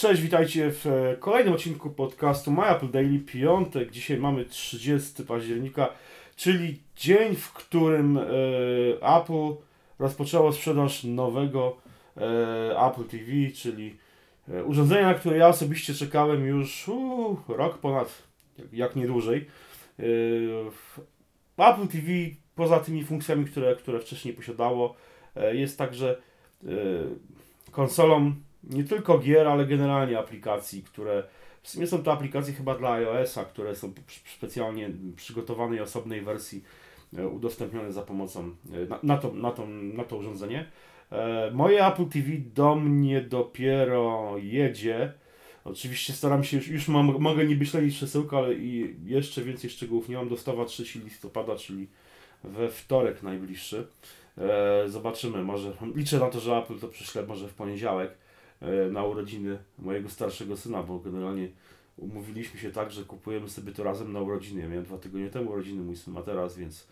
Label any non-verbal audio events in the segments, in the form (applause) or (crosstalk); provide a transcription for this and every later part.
Cześć, witajcie w e, kolejnym odcinku podcastu My Apple Daily, piątek. Dzisiaj mamy 30 października, czyli dzień, w którym e, Apple rozpoczęło sprzedaż nowego e, Apple TV, czyli e, urządzenia, na które ja osobiście czekałem już uu, rok ponad, jak, jak nie dłużej. E, Apple TV poza tymi funkcjami, które, które wcześniej posiadało, e, jest także konsolą nie tylko gier, ale generalnie aplikacji, które w sumie są to aplikacje chyba dla iOS-a, które są specjalnie przygotowanej osobnej wersji e, udostępnione za pomocą e, na, na, to, na, to, na to urządzenie. E, Moje Apple TV do mnie dopiero jedzie. Oczywiście staram się, już, już mam, mogę niby śledzić przesyłkę, ale i jeszcze więcej szczegółów nie mam. Dostawa 3 listopada, czyli we wtorek najbliższy. Zobaczymy, może liczę na to, że Apple to przyśle może w poniedziałek na urodziny mojego starszego syna, bo generalnie umówiliśmy się tak, że kupujemy sobie to razem na urodziny. Ja miałem dwa tygodnie temu urodziny, mój syn ma teraz, więc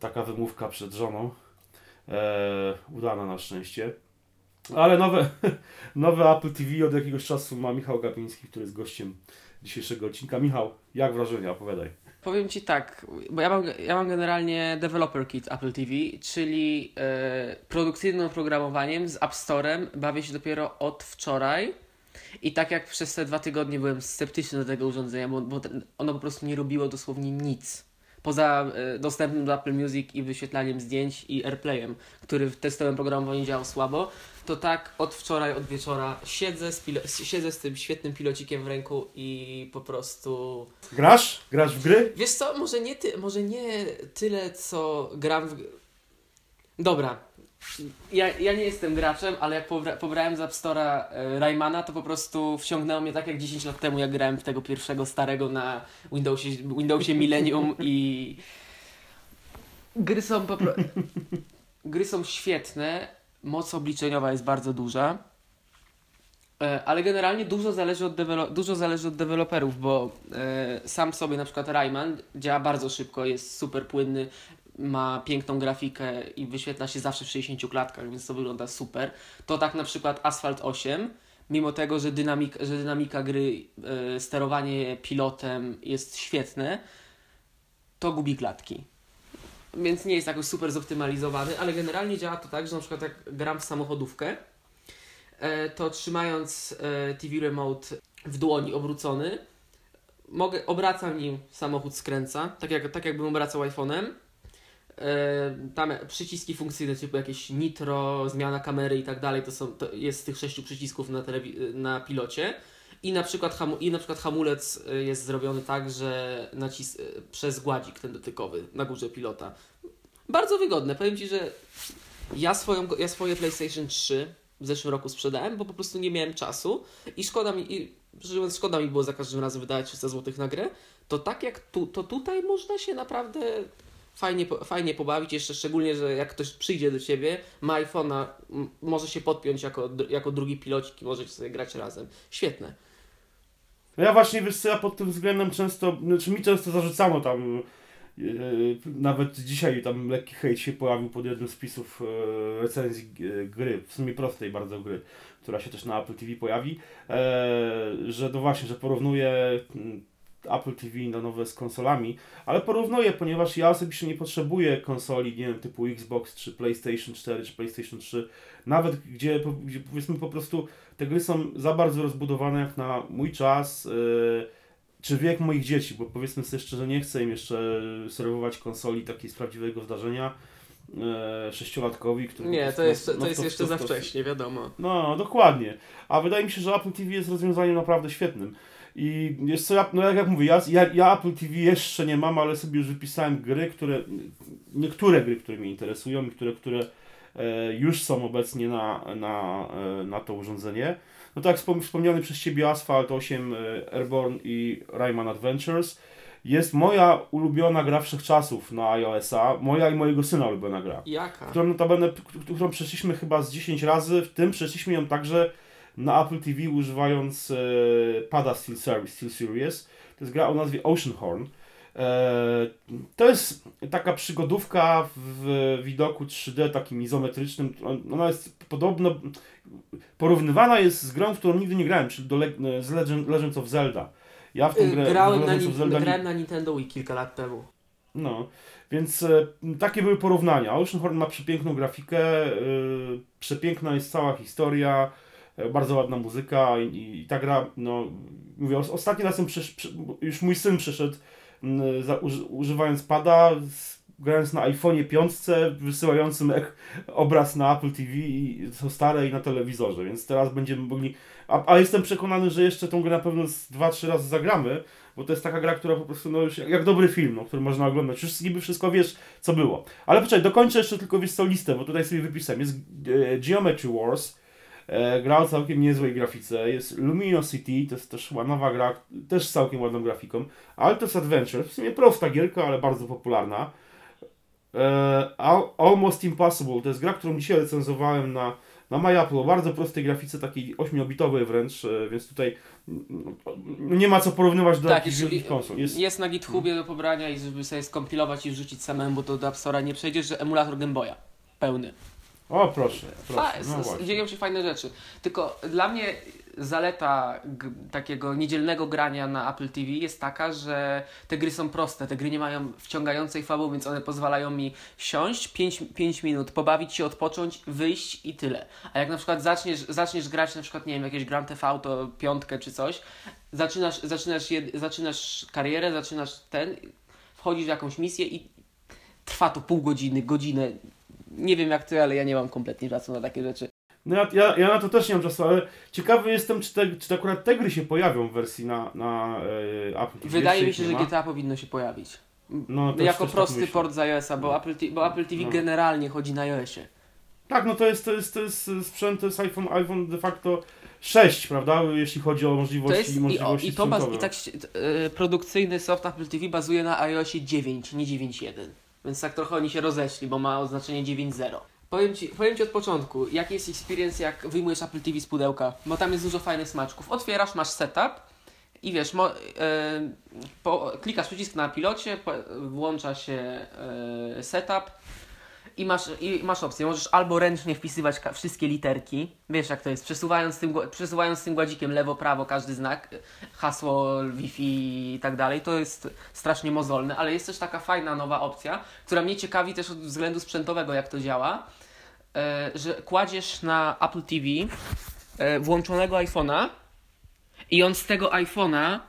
taka wymówka przed żoną. E, udana na szczęście. Ale nowe, (laughs) nowe Apple TV od jakiegoś czasu ma Michał Gapiński, który jest gościem dzisiejszego odcinka. Michał, jak wrażenia? Opowiadaj. Powiem Ci tak, bo ja mam, ja mam generalnie Developer Kit Apple TV, czyli e, produkcyjnym oprogramowaniem z App Storem bawię się dopiero od wczoraj. I tak jak przez te dwa tygodnie byłem sceptyczny do tego urządzenia, bo, bo ono po prostu nie robiło dosłownie nic. Poza e, dostępem do Apple Music i wyświetlaniem zdjęć i AirPlayem, który w testowym programowaniu działał słabo, to tak od wczoraj, od wieczora siedzę z, pilo- siedzę z tym świetnym pilocikiem w ręku i po prostu Grasz? Grasz w gry? Wiesz co, może nie, ty, może nie tyle, co gram w... Dobra, ja, ja nie jestem graczem, ale jak pobra, pobrałem z App Store'a e, Raymana, to po prostu wciągnęło mnie tak jak 10 lat temu, jak grałem w tego pierwszego starego na Windowsie, Windowsie Millennium i... Gry są po pro... Gry są świetne, moc obliczeniowa jest bardzo duża. E, Ale generalnie dużo zależy od, dużo zależy od deweloperów, bo e, sam sobie na przykład Rayman działa bardzo szybko, jest super płynny, ma piękną grafikę i wyświetla się zawsze w 60 klatkach, więc to wygląda super. To tak na przykład Asphalt 8, mimo tego, że, dynamik, że dynamika gry, e, sterowanie pilotem jest świetne, to gubi klatki. Więc nie jest jakoś super zoptymalizowany, ale generalnie działa to tak, że na przykład jak gram w samochodówkę, e, to trzymając e, TV Remote w dłoni obrócony, mogę, obracam nim samochód skręca, tak, jak, tak jakbym obracał iPhone'em. E, Tam przyciski funkcyjne typu jakieś nitro, zmiana kamery i tak dalej, to, są, to jest z tych sześciu przycisków na, telewi- na pilocie. I na, przykład hamu- I na przykład hamulec e, jest zrobiony tak, że nacis- e, przez gładzik ten dotykowy na górze pilota. Bardzo wygodne. Powiem Ci, że ja, swoją, ja swoje PlayStation 3 w zeszłym roku sprzedałem, bo po prostu nie miałem czasu i szkoda mi, i, szkoda mi było za każdym razem wydawać 300 zł na grę, to tak jak tu, to tutaj można się naprawdę fajnie, fajnie pobawić, jeszcze szczególnie, że jak ktoś przyjdzie do Ciebie, ma iPhone'a, może się podpiąć jako, jako drugi pilocik i możecie sobie grać razem. Świetne. Ja właśnie, wiesz co, ja pod tym względem często, znaczy mi często zarzucano tam, e, nawet dzisiaj tam lekki hejt się pojawił pod jednym z wpisów e, recenzji g- gry, w sumie prostej bardzo gry, która się też na Apple TV pojawi, że no właśnie, że porównuje Apple TV na nowe z konsolami, ale porównuję, ponieważ ja osobiście nie potrzebuję konsoli, nie wiem, typu Xbox, czy PlayStation 4, czy PlayStation 3, nawet gdzie, gdzie powiedzmy po prostu te gry są za bardzo rozbudowane jak na mój czas, yy, czy wiek moich dzieci, bo powiedzmy sobie szczerze, nie chcę im jeszcze serwować konsoli takiej z prawdziwego zdarzenia yy, sześciolatkowi, który... Nie, to jest, no- to no jest to- jeszcze to- za wcześnie, wiadomo. No, dokładnie. A wydaje mi się, że Apple TV jest rozwiązaniem naprawdę świetnym. I jest co, ja, no jak, jak mówię, ja, ja, ja Apple TV jeszcze nie mam, ale sobie już wypisałem gry, które, niektóre gry, które mnie interesują i które, które e, już są obecnie na, na, e, na to urządzenie. No tak, wspom- wspomniany przez Ciebie Asphalt 8, e, Airborne i Rayman Adventures jest moja ulubiona gra wszechczasów na iOS-a, moja i mojego syna ulubiona gra Jaka? którą notabene, którą przeszliśmy chyba z 10 razy, w tym przeszliśmy ją także na Apple TV używając e, pada Steel, Series, Steel Series. To jest gra o nazwie Oceanhorn. E, to jest taka przygodówka w widoku 3D takim izometrycznym. Ona jest podobno porównywana jest z grą, w którą nigdy nie grałem, czyli do Le z Legend, Legends of Zelda. Ja w tę grę grałem, na, Zelda grałem na Nintendo Wii kilka lat temu. No, więc e, takie były porównania. Oceanhorn ma przepiękną grafikę, e, przepiękna jest cała historia, bardzo ładna muzyka i, i ta gra, no mówię, ostatni razem już mój syn przyszedł za, używając pada, grając na iPhone'ie 5, wysyłającym obraz na Apple TV i są stare i na telewizorze, więc teraz będziemy mogli. A, a jestem przekonany, że jeszcze tą grę na pewno 2-3 razy zagramy, bo to jest taka gra, która po prostu no już jak, jak dobry film, no, który można oglądać. Już niby wszystko wiesz, co było. Ale poczekaj, dokończę jeszcze tylko wiesz co listę, bo tutaj sobie wypisałem. Jest e, Geometry Wars, e, gra o całkiem niezłej grafice. Jest Luminosity, to jest też chyba nowa gra, też z całkiem ładną grafiką. Altos Adventure, w sumie prosta gierka, ale bardzo popularna. E, Almost Impossible to jest gra, którą dzisiaj recenzowałem na, na MyApple o bardzo prostej grafice, takiej 8-bitowej wręcz, e, więc tutaj mm, nie ma co porównywać do tak, jakichś konsol. Jest, jest na GitHubie do pobrania i żeby sobie skompilować i wrzucić samemu, bo to do App Store'a nie przejdziesz, że emulator Game Boya pełny. O, proszę. proszę. no dzieją się fajne rzeczy. Tylko dla mnie zaleta takiego niedzielnego grania na Apple TV jest taka, że te gry są proste, te gry nie mają wciągającej fabuły, więc one pozwalają mi siąść 5, 5 minut, pobawić się, odpocząć, wyjść i tyle. A jak na przykład zaczniesz, zaczniesz grać na przykład, nie wiem, jakieś Grand Theft Auto, piątkę czy coś, zaczynasz, zaczynasz, jed, zaczynasz karierę, zaczynasz ten, wchodzisz w jakąś misję i trwa to pół godziny, godzinę. Nie wiem jak ty, ale ja nie mam kompletnie czasu na takie rzeczy. No ja, ja, ja na to też nie mam czasu, ale ciekawy jestem, czy, te, czy akurat te gry się pojawią w wersji na, na e, Apple TV. Wydaje mi się, że GTA powinno się pojawić. No, jako prosty tak port z iOS-a, bo, Apple, bo Apple TV no. generalnie chodzi na iOSie. Tak, no to jest, to jest, to jest sprzęt, to jest iPhone, iPhone de facto 6, prawda, jeśli chodzi o możliwości, to jest, możliwości i, o, i, to baz, i tak e, produkcyjny soft Apple TV bazuje na iOSie 9, nie 9.1. Więc tak trochę oni się rozeszli, bo ma oznaczenie 9.0. Powiem ci, powiem ci od początku, jaki jest experience, jak wyjmujesz Apple TV z pudełka, bo tam jest dużo fajnych smaczków. Otwierasz, masz setup i wiesz, mo, yy, po, klikasz przycisk na pilocie, po, włącza się yy, setup i masz, i masz opcję. Możesz albo ręcznie wpisywać wszystkie literki, wiesz jak to jest, przesuwając tym, przesuwając tym gładzikiem lewo, prawo każdy znak, hasło, Wi-Fi i tak dalej. To jest strasznie mozolne, ale jest też taka fajna nowa opcja, która mnie ciekawi też od względu sprzętowego, jak to działa E, że kładziesz na Apple TV e, włączonego iPhone'a i on z tego iPhone'a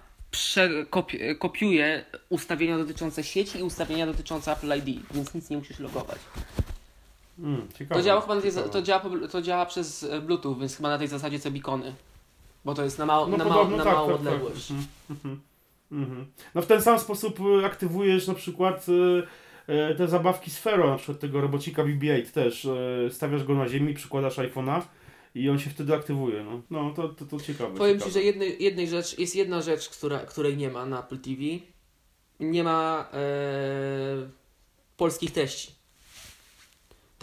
kopiuje ustawienia dotyczące sieci i ustawienia dotyczące Apple ID, więc nic nie musisz logować. Mm, ciekawe, to, działa chyba tej, to, działa, to działa przez e, Bluetooth, więc chyba na tej zasadzie co bikony. Bo to jest na, mało, no, na, mało, na tak, małą tak, tak. odległość. Tak. No w ten sam sposób aktywujesz na przykład E, te zabawki z Fero, na przykład tego robocika BB-8 też, e, stawiasz go na ziemi, przykładasz iPhone'a i on się wtedy aktywuje. No, no to, to, to ciekawe. Powiem ciekawe. Ci, że jednej, jednej rzecz, jest jedna rzecz, która, której nie ma na Apple TV. Nie ma e, polskich treści.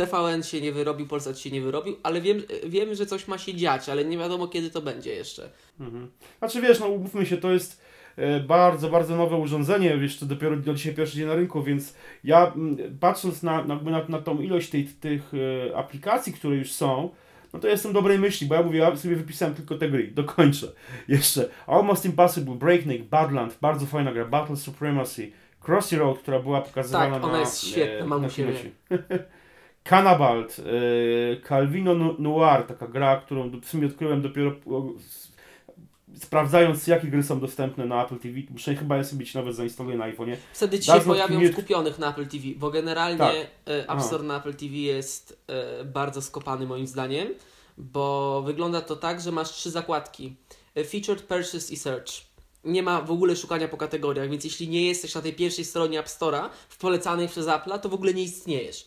TVN się nie wyrobił, Polsat się nie wyrobił, ale wiem, wiem, że coś ma się dziać, ale nie wiadomo kiedy to będzie jeszcze. Mhm. Znaczy wiesz, no umówmy się, to jest E, bardzo, bardzo nowe urządzenie, jeszcze dopiero do dzisiaj pierwszy dzień na rynku, więc ja patrząc na, na, na, na tą ilość tej, tych e, aplikacji, które już są, no to jestem dobrej myśli, bo ja mówię, ja sobie wypisałem tylko te gry, (laughs) dokończę jeszcze. Almost Impossible, Breakneck, Badland, bardzo fajna gra, Battle Supremacy, Crossy Road, która była pokazywana tak, ona na... jest świetna, mam siebie. (laughs) Cannabalt, e, Calvino Noir, taka gra, którą w sumie odkryłem dopiero sprawdzając jakie gry są dostępne na Apple TV, muszę chyba ja sobie nawet zainstaluję na iPhone'ie. Wtedy ci się pojawią w kupionych na Apple TV, bo generalnie tak. E, App Store na Apple TV jest e, bardzo skopany moim zdaniem, bo wygląda to tak, że masz trzy zakładki. Featured, Purchase i Search. Nie ma w ogóle szukania po kategoriach, więc jeśli nie jesteś na tej pierwszej stronie App Store'a, w polecanej przez Apple'a, to w ogóle nie istniejesz.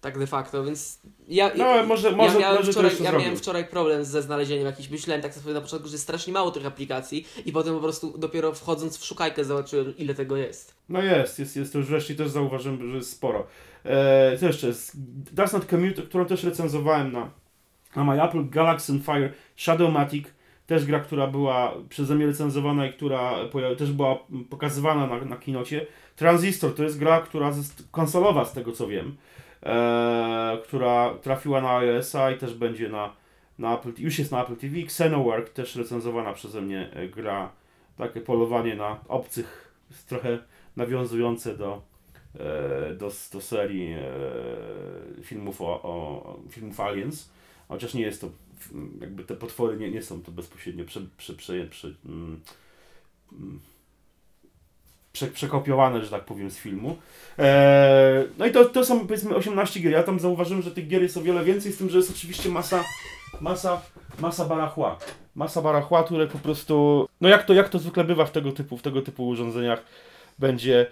Tak de facto, więc ja, no, może, może, ja, miałem, może wczoraj, ja miałem wczoraj problem ze znalezieniem jakichś, myślałem tak sobie na początku, że jest strasznie mało tych aplikacji i potem po prostu dopiero wchodząc w szukajkę zobaczyłem ile tego jest. No jest, jest, jest to już wreszcie też zauważyłem, że jest sporo. Eee, co jeszcze jest? Not Commute, którą też recenzowałem na, na My Apple, Galaxy Fire, Shadowmatic, też gra, która była przeze mnie recenzowana i która też była pokazywana na, na kinocie. Transistor to jest gra, która jest konsolowa z tego co wiem, e, która trafiła na iOS-a i też będzie na, na Apple, już jest na Apple TV. Xenowork też recenzowana przeze mnie e, gra, takie polowanie na obcych, trochę nawiązujące do, e, do, do serii e, filmów o, o filmów Aliens, chociaż nie jest to jakby te potwory nie, nie są to bezpośrednio prze, prze, prze, prze, mm, mm, prze, przekopiowane, że tak powiem, z filmu. E, no i to, to są powiedzmy 18 gier. Ja tam zauważyłem, że tych gier jest o wiele więcej, z tym, że jest oczywiście masa, masa, masa barachła. Masa barachła, które po prostu, no jak to, jak to zwykle bywa w tego typu, w tego typu urządzeniach, będzie,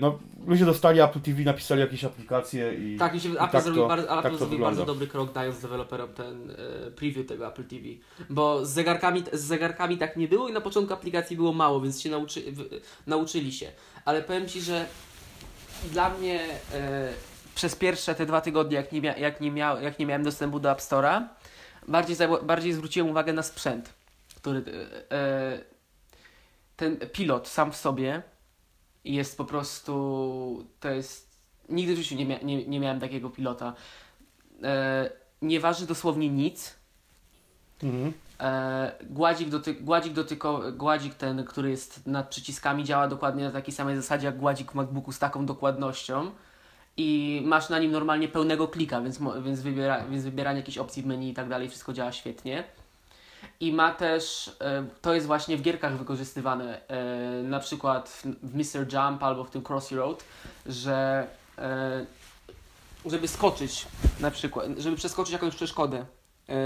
no ludzie dostali Apple TV, napisali jakieś aplikacje i Tak, mi się, i Apple tak zrobił, to- bardzo, Apple tak zrobił bardzo dobry krok, dając deweloperom ten e, preview tego Apple TV. Bo z zegarkami, z zegarkami tak nie było i na początku aplikacji było mało, więc się nauczy, w, nauczyli się. Ale powiem Ci, że dla mnie e, przez pierwsze te dwa tygodnie, jak nie, mia, jak nie, miał, jak nie miałem dostępu do App Store'a, bardziej, bardziej zwróciłem uwagę na sprzęt, który e, e, ten pilot sam w sobie jest po prostu, to jest, nigdy w życiu nie, mia, nie, nie miałem takiego pilota. E, nie waży dosłownie nic. Mhm. E, gładzik, doty, gładzik, dotyko, gładzik ten, który jest nad przyciskami, działa dokładnie na takiej samej zasadzie jak gładzik w MacBooku z taką dokładnością. I masz na nim normalnie pełnego klika, więc, więc, wybiera, więc wybieranie jakichś opcji w menu i tak dalej, wszystko działa świetnie. I ma też, e, to jest właśnie w gierkach wykorzystywane, e, na przykład w, Mr. Jump albo w tym Crossy Road, że e, żeby skoczyć na przykład, żeby przeskoczyć jakąś przeszkodę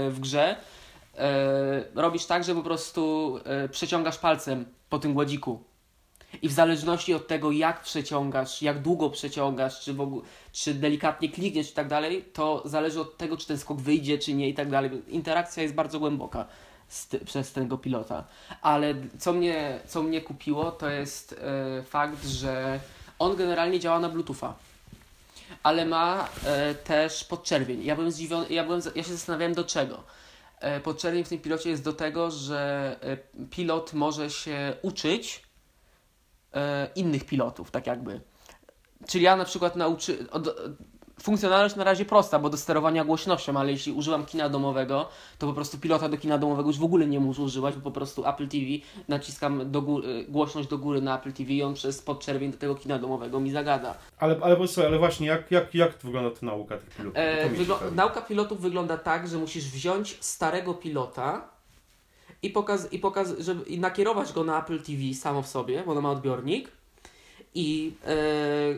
w grze, robisz tak, że po prostu przeciągasz palcem po tym gładziku. I w zależności od tego, jak przeciągasz, jak długo przeciągasz, czy, w ogóle, czy delikatnie klikniesz i tak dalej, to zależy od tego, czy ten skok wyjdzie, czy nie i tak dalej. Interakcja jest bardzo głęboka przez tego pilota. Ale co mnie, co mnie kupiło, to jest e, fakt, że on generalnie działa na Bluetootha. Ale ma e, też podczerwień. Ja byłem zdziwiony, ja, byłem, ja się zastanawiałem do czego. E, podczerwień w tym pilocie jest do tego, że e, pilot może się uczyć e, innych pilotów, tak jakby. Czyli ja na przykład nauczy... Od, funkcjonalność na razie prosta, bo do sterowania głośnością, ale jeśli używam kina domowego, to po prostu pilota do kina domowego już w ogóle nie muszę używać, bo po prostu Apple TV naciskam do góry, głośność do góry na Apple TV i on przez podczerwień do tego kina domowego mi zagada. Ale, ale, ale właśnie, jak, jak, jak wygląda ta nauka tych pilotów? E, nauka pilotów wygląda tak, że musisz wziąć starego pilota i, pokaz- i, pokaz- żeby- i nakierować go na Apple TV samo w sobie, bo ono ma odbiornik i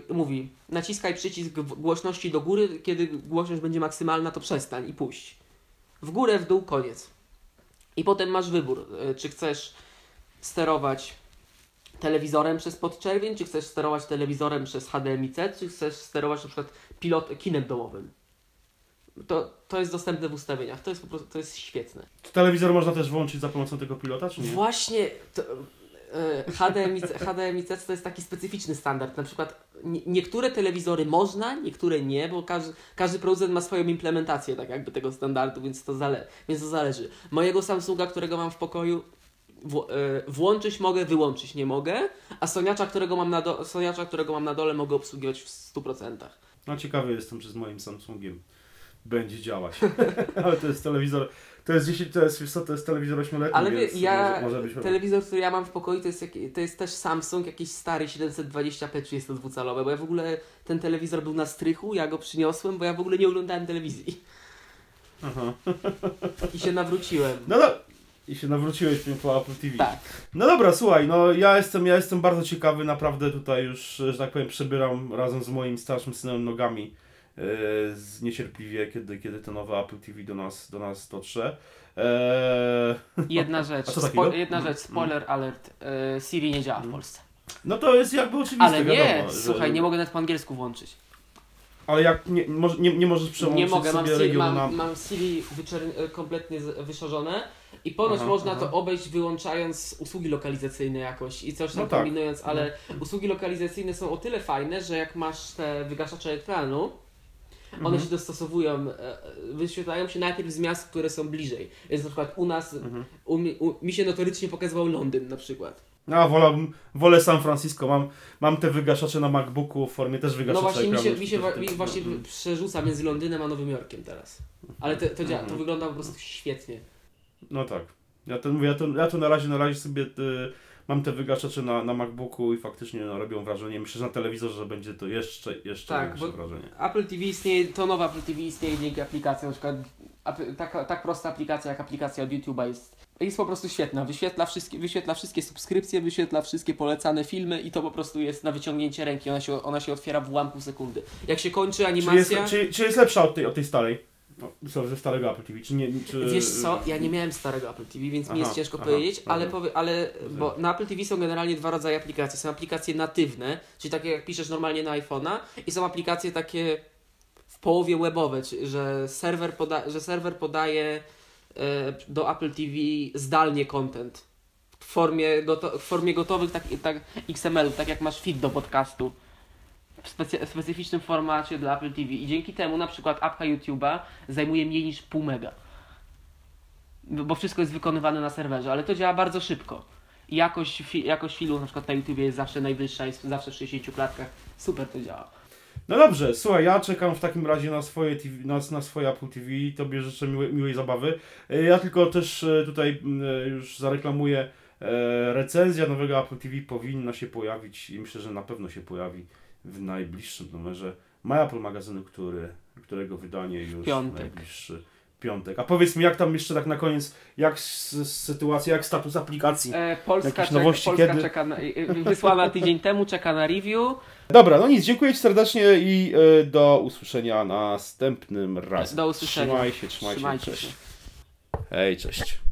e, mówi naciskaj przycisk głośności do góry, kiedy głośność będzie maksymalna to przestań i puść. W górę, w dół, koniec. I potem masz wybór, e, czy chcesz sterować telewizorem przez podczerwień, czy chcesz sterować telewizorem przez HDMI-C, czy chcesz sterować na przykład pilot kinem domowym. To, to jest dostępne w ustawieniach. To jest po prostu to jest świetne. Czy telewizor można też włączyć za pomocą tego pilota, czy nie? Właśnie to, e, HDMI, HDMI-C to jest taki specyficzny standard. Na przykład nie, niektóre telewizory można, niektóre nie, bo każdy, każdy producent ma swoją implementację tak jakby tego standardu, więc to, zale, więc to zależy. Mojego Samsunga, którego mam w pokoju, w, e, włączyć mogę, wyłączyć nie mogę, a Soniacza, którego mam na, do, Soniacza, którego mam na dole mogę obsługiwać w 100%. No ciekawy jestem, czy z moim Samsungiem będzie działać. (laughs) ale to jest telewizor, to jest 10, to jest, to jest telewizor 8-letni, Ale wie, ja, może, może telewizor, który ja mam w pokoju, to jest, to jest też Samsung, jakiś stary 720p 32-calowy, bo ja w ogóle ten telewizor był na strychu, ja go przyniosłem, bo ja w ogóle nie oglądałem telewizji. Aha. (laughs) I się nawróciłem. No do... I się nawróciłeś po Apple TV. Tak. No dobra, słuchaj, no ja jestem, ja jestem bardzo ciekawy, naprawdę tutaj już, że tak powiem, przebieram razem z moim starszym synem nogami yy, z niecierpliwie, kiedy, kiedy to nowe Apple TV do nas, do nas dotrze. Eee, (laughs) Jedna rzecz, spo, jedna Mm, rzecz, spoiler alert, y, Siri nie działa w Mm. Polsce. no to jest jakby oczywiste, Ale nie, wiadomo. że- słuchaj, nie mogę nawet po angielsku włączyć. Ale jak nie, może, nie, nie możesz przełączyć Nie mogę, mam sobie Siri, regionu mam, na... mam Siri wyczer- y, kompletnie wyszorzone i ponoć Aha, można aha. to obejść wyłączając usługi lokalizacyjne jakoś i coś tam No tak. kombinując, ale usługi lokalizacyjne są o tyle fajne, że jak masz te wygaszacze ekranu, One Mhm. się dostosowują, e, wyświetlają się najpierw z miast, które są bliżej. Więc na przykład u nas, Mhm. u, mi- u, mi się notorycznie pokazywał Londyn na przykład. No, wolałbym, wolę San Francisco. Mam, mam te wygaszacze na MacBooku w formie też No wygaszacza właśnie mi się, mi się wa- mi to- właśnie mhm. przerzuca między Londynem a Nowym Jorkiem teraz. Ale to, to, dzia- to Mhm. wygląda po prostu świetnie. No tak. Ja to mówię, ja to, ja to na razie na razie sobie y, mam te wygaszacze na, na MacBooku i faktycznie no, robią wrażenie. Myślę, że na telewizorze będzie to jeszcze, jeszcze Tak, większe wrażenie. Apple TV istnieje, to nowa Apple TV istnieje dzięki aplikacji, na przykład taka, tak prosta aplikacja jak aplikacja od YouTube'a jest, jest po prostu świetna. Wyświetla wszystkie, wyświetla wszystkie subskrypcje, wyświetla wszystkie polecane filmy i to po prostu jest na wyciągnięcie ręki. Ona się, ona się otwiera w ułamku sekundy. Jak się kończy Czy jest, animacja... czy, czy jest lepsza od tej, od tej starej? Ze starego Apple TV, czy nie? Czy... Wiesz co, ja nie miałem starego Apple TV, więc mi Aha, jest ciężko aha, powiedzieć, ale, dobra. powie, ale bo na Apple TV są generalnie dwa rodzaje aplikacji. Są aplikacje natywne, czyli takie jak piszesz normalnie na iPhone'a i są aplikacje takie w połowie webowe, czy, że, serwer poda, że serwer podaje e, do Apple TV zdalnie content w formie, goto, w formie gotowych tak, tak XML, tak jak masz feed do podcastu w specy, specyficznym formacie dla Apple TV i dzięki temu na przykład apka YouTube'a zajmuje mniej niż pół mega. Bo wszystko jest wykonywane na serwerze, ale to działa bardzo szybko. I jakość, fi, jakość filmu na przykład na YouTube jest zawsze najwyższa, jest zawsze w 60 klatkach. Super to działa. No dobrze, słuchaj, ja czekam w takim razie na swoje, TV, na, na swoje Apple TV. Tobie życzę miłej, miłej zabawy. E, Ja tylko też e, tutaj e, już zareklamuję recenzja nowego Apple TV powinna się pojawić i myślę, że na pewno się pojawi w najbliższym numerze Apple magazynu, który, którego wydanie już Piątek. najbliższy piątek. A powiedz mi, jak tam jeszcze tak na koniec, jak sytuacja, jak status aplikacji? E, Polska, Jakieś czeka, nowości Polska kiedy? czeka na, e, wysłana tydzień temu, czeka na review. Dobra, no nic, dziękuję Ci serdecznie i e, do usłyszenia następnym razem. Do usłyszenia. Trzymaj się, trzymaj Trzymajcie się, cześć. się. Hej, cześć.